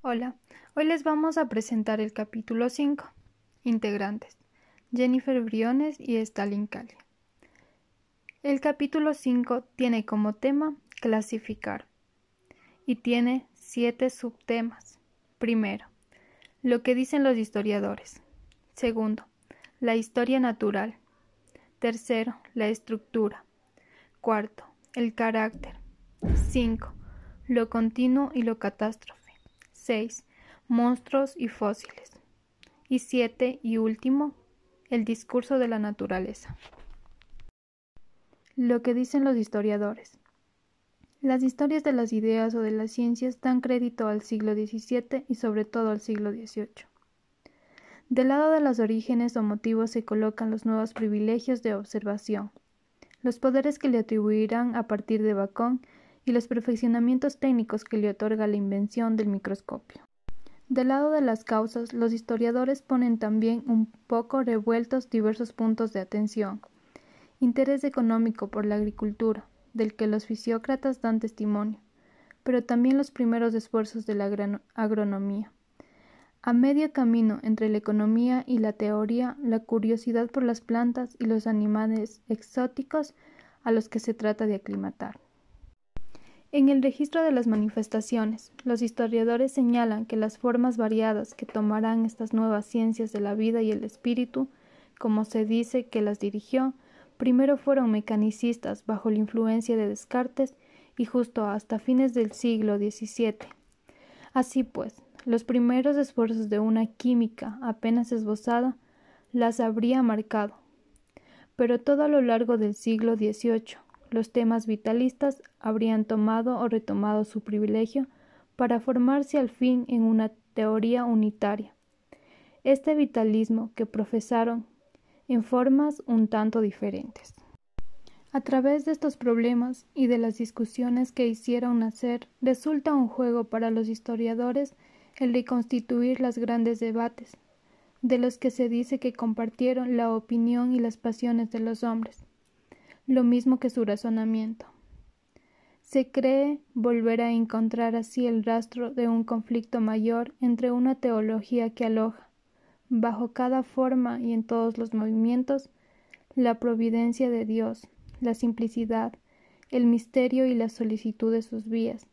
Hola, hoy les vamos a presentar el capítulo 5. Integrantes. Jennifer Briones y Stalin Cali. El capítulo 5 tiene como tema clasificar y tiene siete subtemas. Primero, lo que dicen los historiadores. Segundo, la historia natural. Tercero, la estructura. Cuarto, el carácter. 5. Lo continuo y lo catástrofe. 6. Monstruos y fósiles. Y 7. Y último, el discurso de la naturaleza. Lo que dicen los historiadores. Las historias de las ideas o de las ciencias dan crédito al siglo XVII y sobre todo al siglo XVIII. Del lado de los orígenes o motivos se colocan los nuevos privilegios de observación, los poderes que le atribuirán a partir de Bacón y los perfeccionamientos técnicos que le otorga la invención del microscopio. Del lado de las causas, los historiadores ponen también un poco revueltos diversos puntos de atención. Interés económico por la agricultura, del que los fisiócratas dan testimonio, pero también los primeros esfuerzos de la agronomía. A medio camino entre la economía y la teoría, la curiosidad por las plantas y los animales exóticos a los que se trata de aclimatar. En el registro de las manifestaciones, los historiadores señalan que las formas variadas que tomarán estas nuevas ciencias de la vida y el espíritu, como se dice que las dirigió, primero fueron mecanicistas bajo la influencia de Descartes y justo hasta fines del siglo XVII. Así pues, los primeros esfuerzos de una química apenas esbozada las habría marcado. Pero todo a lo largo del siglo XVIII, los temas vitalistas habrían tomado o retomado su privilegio para formarse al fin en una teoría unitaria. Este vitalismo que profesaron en formas un tanto diferentes. A través de estos problemas y de las discusiones que hicieron nacer, resulta un juego para los historiadores el reconstituir los grandes debates, de los que se dice que compartieron la opinión y las pasiones de los hombres, lo mismo que su razonamiento. Se cree volver a encontrar así el rastro de un conflicto mayor entre una teología que aloja, bajo cada forma y en todos los movimientos, la providencia de Dios, la simplicidad, el misterio y la solicitud de sus vías,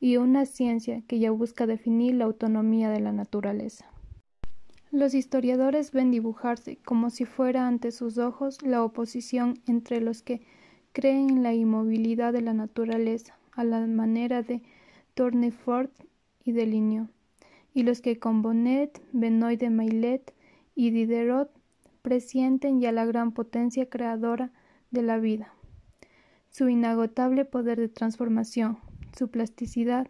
y una ciencia que ya busca definir la autonomía de la naturaleza. Los historiadores ven dibujarse como si fuera ante sus ojos la oposición entre los que creen en la inmovilidad de la naturaleza, a la manera de Tournefort y de y los que con Bonnet, Benoit de Maillet y Diderot presienten ya la gran potencia creadora de la vida, su inagotable poder de transformación, su plasticidad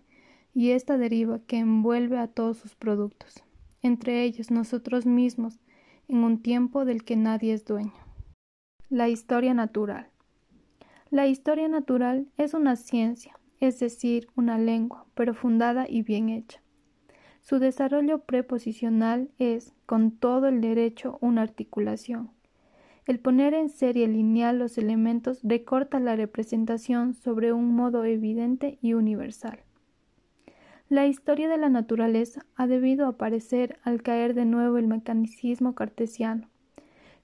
y esta deriva que envuelve a todos sus productos, entre ellos nosotros mismos, en un tiempo del que nadie es dueño. La historia natural. La historia natural es una ciencia, es decir, una lengua, pero fundada y bien hecha. Su desarrollo preposicional es, con todo el derecho, una articulación. El poner en serie lineal los elementos recorta la representación sobre un modo evidente y universal. La historia de la naturaleza ha debido aparecer al caer de nuevo el mecanicismo cartesiano,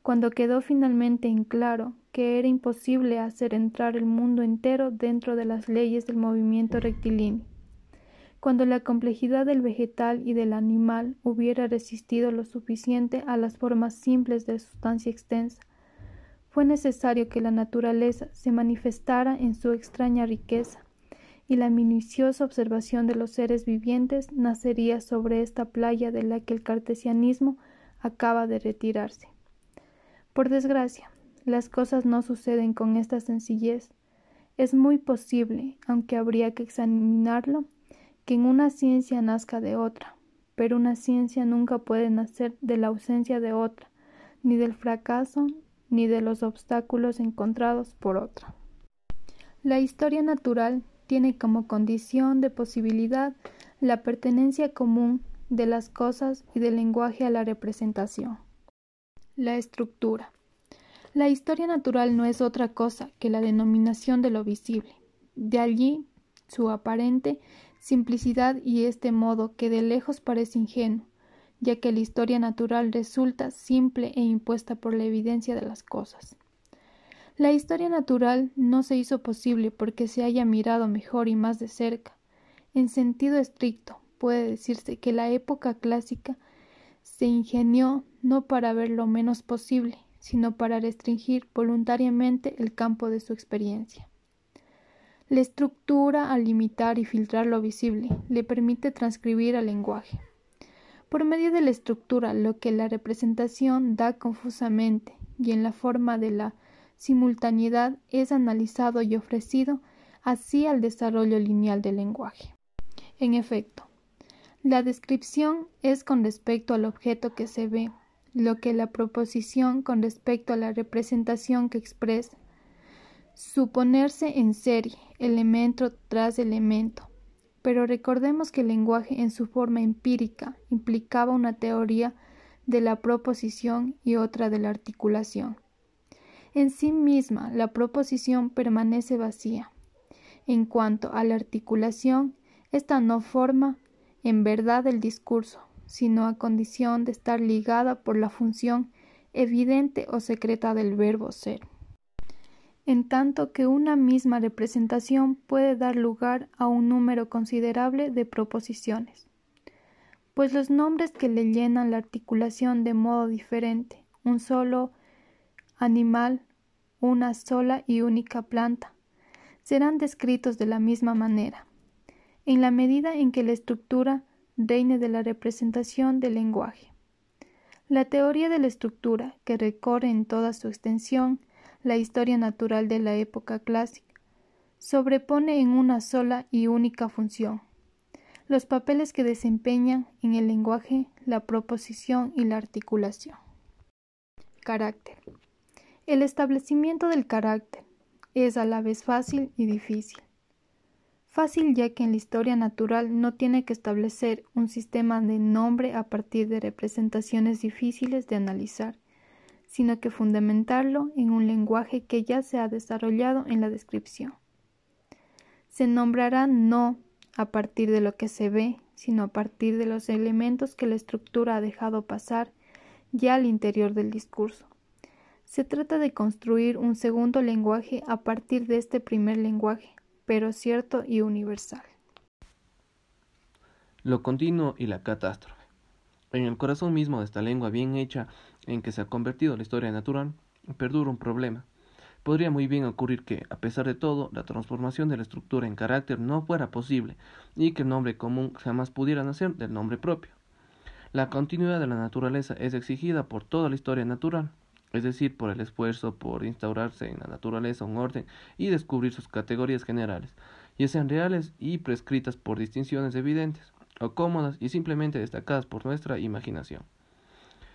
cuando quedó finalmente en claro que era imposible hacer entrar el mundo entero dentro de las leyes del movimiento rectilíneo, cuando la complejidad del vegetal y del animal hubiera resistido lo suficiente a las formas simples de sustancia extensa, fue necesario que la naturaleza se manifestara en su extraña riqueza, y la minuciosa observación de los seres vivientes nacería sobre esta playa de la que el cartesianismo acaba de retirarse. Por desgracia, las cosas no suceden con esta sencillez. Es muy posible, aunque habría que examinarlo, que en una ciencia nazca de otra, pero una ciencia nunca puede nacer de la ausencia de otra, ni del fracaso ni de los obstáculos encontrados por otra. La historia natural tiene como condición de posibilidad la pertenencia común de las cosas y del lenguaje a la representación. La estructura. La historia natural no es otra cosa que la denominación de lo visible. De allí su aparente simplicidad y este modo que de lejos parece ingenuo, ya que la historia natural resulta simple e impuesta por la evidencia de las cosas. La historia natural no se hizo posible porque se haya mirado mejor y más de cerca. En sentido estricto, puede decirse que la época clásica se ingenió no para ver lo menos posible, sino para restringir voluntariamente el campo de su experiencia. La estructura, al limitar y filtrar lo visible, le permite transcribir al lenguaje. Por medio de la estructura, lo que la representación da confusamente y en la forma de la simultaneidad es analizado y ofrecido así al desarrollo lineal del lenguaje. En efecto, la descripción es con respecto al objeto que se ve, lo que la proposición con respecto a la representación que expresa. Suponerse en serie, elemento tras elemento. Pero recordemos que el lenguaje en su forma empírica implicaba una teoría de la proposición y otra de la articulación. En sí misma, la proposición permanece vacía. En cuanto a la articulación, esta no forma en verdad el discurso, sino a condición de estar ligada por la función evidente o secreta del verbo ser. En tanto que una misma representación puede dar lugar a un número considerable de proposiciones, pues los nombres que le llenan la articulación de modo diferente, un solo animal, una sola y única planta, serán descritos de la misma manera en la medida en que la estructura reine de la representación del lenguaje. La teoría de la estructura, que recorre en toda su extensión la historia natural de la época clásica, sobrepone en una sola y única función los papeles que desempeñan en el lenguaje la proposición y la articulación. Carácter. El establecimiento del carácter es a la vez fácil y difícil. Fácil ya que en la historia natural no tiene que establecer un sistema de nombre a partir de representaciones difíciles de analizar, sino que fundamentarlo en un lenguaje que ya se ha desarrollado en la descripción. Se nombrará no a partir de lo que se ve, sino a partir de los elementos que la estructura ha dejado pasar ya al interior del discurso. Se trata de construir un segundo lenguaje a partir de este primer lenguaje, pero cierto y universal. Lo continuo y la catástrofe. En el corazón mismo de esta lengua bien hecha en que se ha convertido la historia natural, perdura un problema. Podría muy bien ocurrir que, a pesar de todo, la transformación de la estructura en carácter no fuera posible y que el nombre común jamás pudiera nacer del nombre propio. La continuidad de la naturaleza es exigida por toda la historia natural, es decir, por el esfuerzo por instaurarse en la naturaleza un orden y descubrir sus categorías generales, ya sean reales y prescritas por distinciones evidentes, o cómodas y simplemente destacadas por nuestra imaginación.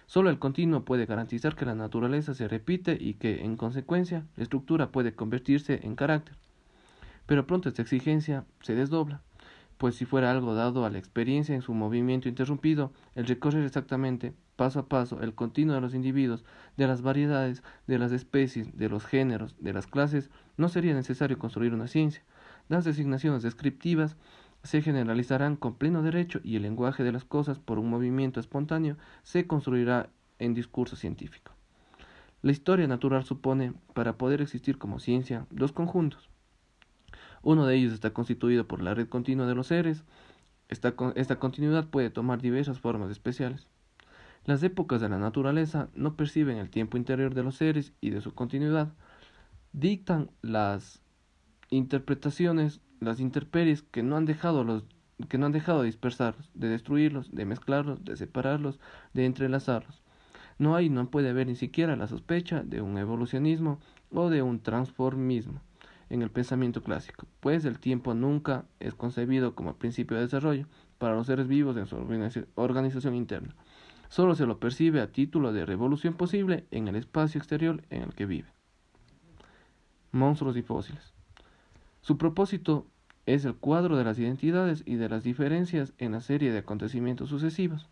Solo el continuo puede garantizar que la naturaleza se repite y que, en consecuencia, la estructura puede convertirse en carácter. Pero pronto esta exigencia se desdobla pues si fuera algo dado a la experiencia en su movimiento interrumpido, el recorrer exactamente, paso a paso, el continuo de los individuos, de las variedades, de las especies, de los géneros, de las clases, no sería necesario construir una ciencia. Las designaciones descriptivas se generalizarán con pleno derecho y el lenguaje de las cosas por un movimiento espontáneo se construirá en discurso científico. La historia natural supone, para poder existir como ciencia, dos conjuntos, uno de ellos está constituido por la red continua de los seres. Esta, esta continuidad puede tomar diversas formas especiales. Las épocas de la naturaleza no perciben el tiempo interior de los seres y de su continuidad. Dictan las interpretaciones, las interperies que no han dejado los que no han dejado de dispersarlos, de destruirlos, de mezclarlos, de separarlos, de entrelazarlos. No hay, no puede haber ni siquiera la sospecha de un evolucionismo o de un transformismo en el pensamiento clásico, pues el tiempo nunca es concebido como principio de desarrollo para los seres vivos en su organización interna. Solo se lo percibe a título de revolución posible en el espacio exterior en el que vive. Monstruos y fósiles. Su propósito es el cuadro de las identidades y de las diferencias en la serie de acontecimientos sucesivos.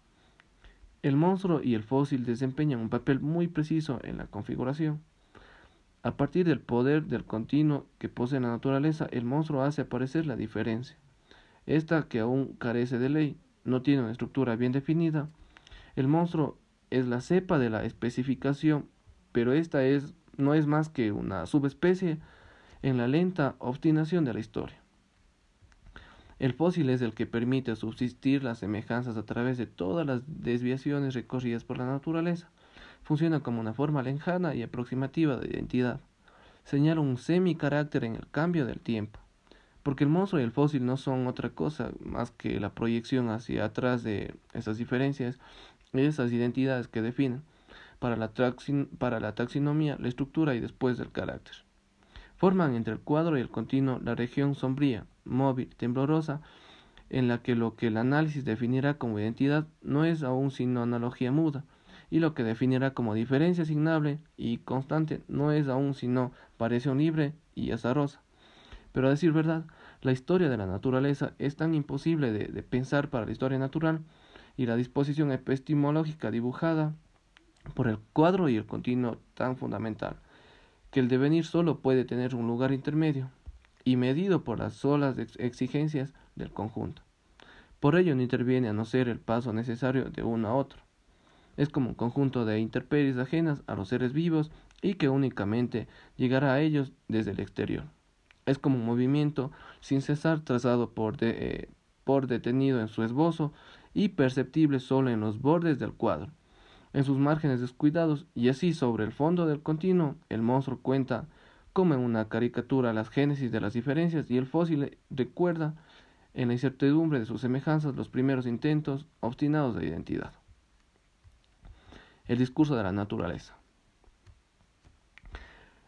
El monstruo y el fósil desempeñan un papel muy preciso en la configuración. A partir del poder del continuo que posee la naturaleza, el monstruo hace aparecer la diferencia. esta que aún carece de ley, no tiene una estructura bien definida. El monstruo es la cepa de la especificación, pero esta es, no es más que una subespecie en la lenta obstinación de la historia. El fósil es el que permite subsistir las semejanzas a través de todas las desviaciones recorridas por la naturaleza. Funciona como una forma lejana y aproximativa de identidad. Señala un semi-carácter en el cambio del tiempo. Porque el monstruo y el fósil no son otra cosa más que la proyección hacia atrás de esas diferencias esas identidades que definen para la, para la taxonomía la estructura y después del carácter. Forman entre el cuadro y el continuo la región sombría, móvil, temblorosa, en la que lo que el análisis definirá como identidad no es aún sino analogía muda, y lo que definirá como diferencia asignable y constante no es aún sino variación libre y azarosa. Pero a decir verdad, la historia de la naturaleza es tan imposible de pensar para la historia natural y la disposición epistemológica dibujada por el cuadro y el continuo tan fundamental, que el devenir solo puede tener un lugar intermedio, y medido por las solas exigencias del conjunto. Por ello no interviene a no ser el paso necesario de uno a otro. Es como un conjunto de interperies ajenas a los seres vivos y que únicamente llegará a ellos desde el exterior. Es como un movimiento sin cesar trazado por, eh, por detenido en su esbozo y perceptible solo en los bordes del cuadro, en sus márgenes descuidados, y así sobre el fondo del continuo el monstruo cuenta como en una caricatura las génesis de las diferencias y el fósil recuerda en la incertidumbre de sus semejanzas los primeros intentos obstinados de identidad. El discurso de la naturaleza.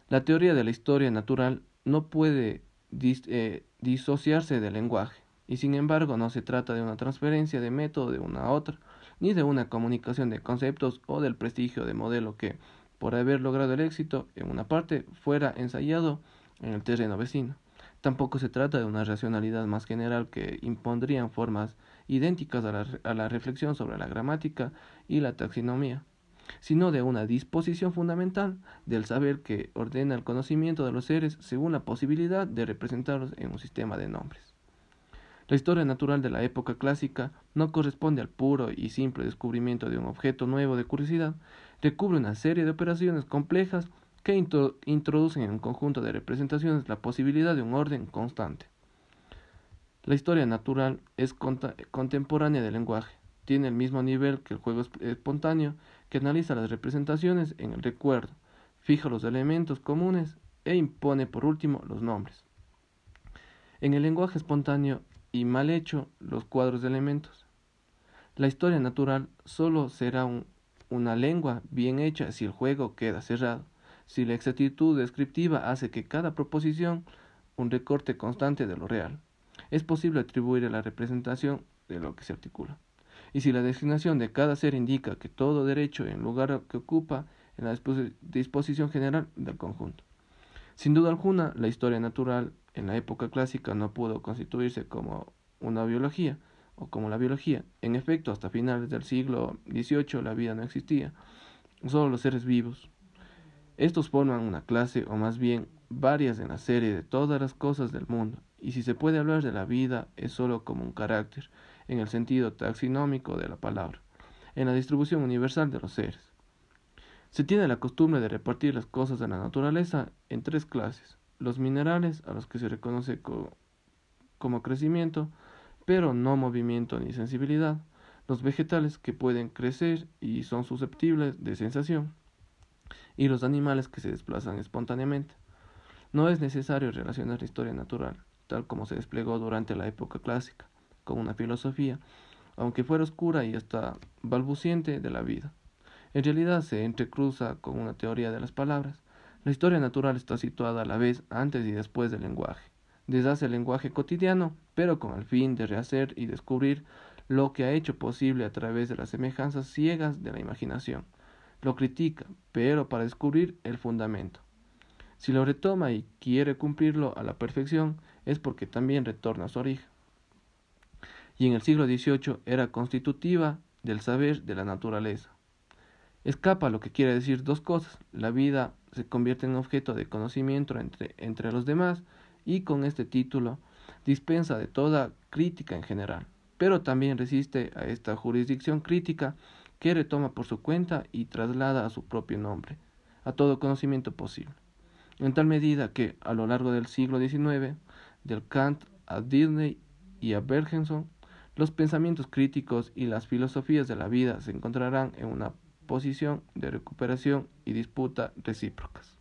La teoría de la historia natural no puede eh, disociarse del lenguaje, y sin embargo no se trata de una transferencia de método de una a otra, ni de una comunicación de conceptos o del prestigio de modelo que, por haber logrado el éxito en una parte, fuera ensayado en el terreno vecino. Tampoco se trata de una racionalidad más general que impondrían formas idénticas a la, a la reflexión sobre la gramática y la taxonomía, sino de una disposición fundamental del saber que ordena el conocimiento de los seres según la posibilidad de representarlos en un sistema de nombres. La historia natural de la época clásica no corresponde al puro y simple descubrimiento de un objeto nuevo de curiosidad, recubre una serie de operaciones complejas que introducen en un conjunto de representaciones la posibilidad de un orden constante. La historia natural es contemporánea del lenguaje, tiene el mismo nivel que el juego espontáneo, que analiza las representaciones en el recuerdo, fija los elementos comunes e impone por último los nombres. En el lenguaje espontáneo y mal hecho los cuadros de elementos. La historia natural solo será una lengua bien hecha si el juego queda cerrado, si la exactitud descriptiva hace que cada proposición un recorte constante de lo real. Es posible atribuir a la representación de lo que se articula. Y si la designación de cada ser indica que todo derecho en lugar que ocupa en la disposición general del conjunto. Sin duda alguna, la historia natural en la época clásica no pudo constituirse como una biología o como la biología. En efecto, hasta finales del siglo XVIII la vida no existía, solo los seres vivos. Estos forman una clase o más bien varias en la serie de todas las cosas del mundo, y si se puede hablar de la vida es solo como un carácter, en el sentido taxonómico de la palabra, en la distribución universal de los seres. Se tiene la costumbre de repartir las cosas de la naturaleza en tres clases. Los minerales, a los que se reconoce como crecimiento, pero no movimiento ni sensibilidad. Los vegetales, que pueden crecer y son susceptibles de sensación. Y los animales que se desplazan espontáneamente. No es necesario relacionar la historia natural, tal como se desplegó durante la época clásica, con una filosofía, aunque fuera oscura y hasta balbuciente de la vida. En realidad se entrecruza con una teoría de las palabras. La historia natural está situada a la vez antes y después del lenguaje. Deshace el lenguaje cotidiano, pero con el fin de rehacer y descubrir lo que ha hecho posible a través de las semejanzas ciegas de la imaginación. Lo critica, pero para descubrir el fundamento. Si lo retoma y quiere cumplirlo a la perfección, es porque también retorna a su origen. Y en el siglo XVIII era constitutiva del saber de la naturaleza. Escapa lo que quiere decir dos cosas. La vida se convierte en objeto de conocimiento entre, entre los demás y con este título dispensa de toda crítica en general, pero también resiste a esta jurisdicción crítica que retoma por su cuenta y traslada a su propio nombre, a todo conocimiento posible. En tal medida que, a lo largo del siglo XIX, del Kant a Disney y a Bergenson, los pensamientos críticos y las filosofías de la vida se encontrarán en una posición de recuperación y disputa recíprocas.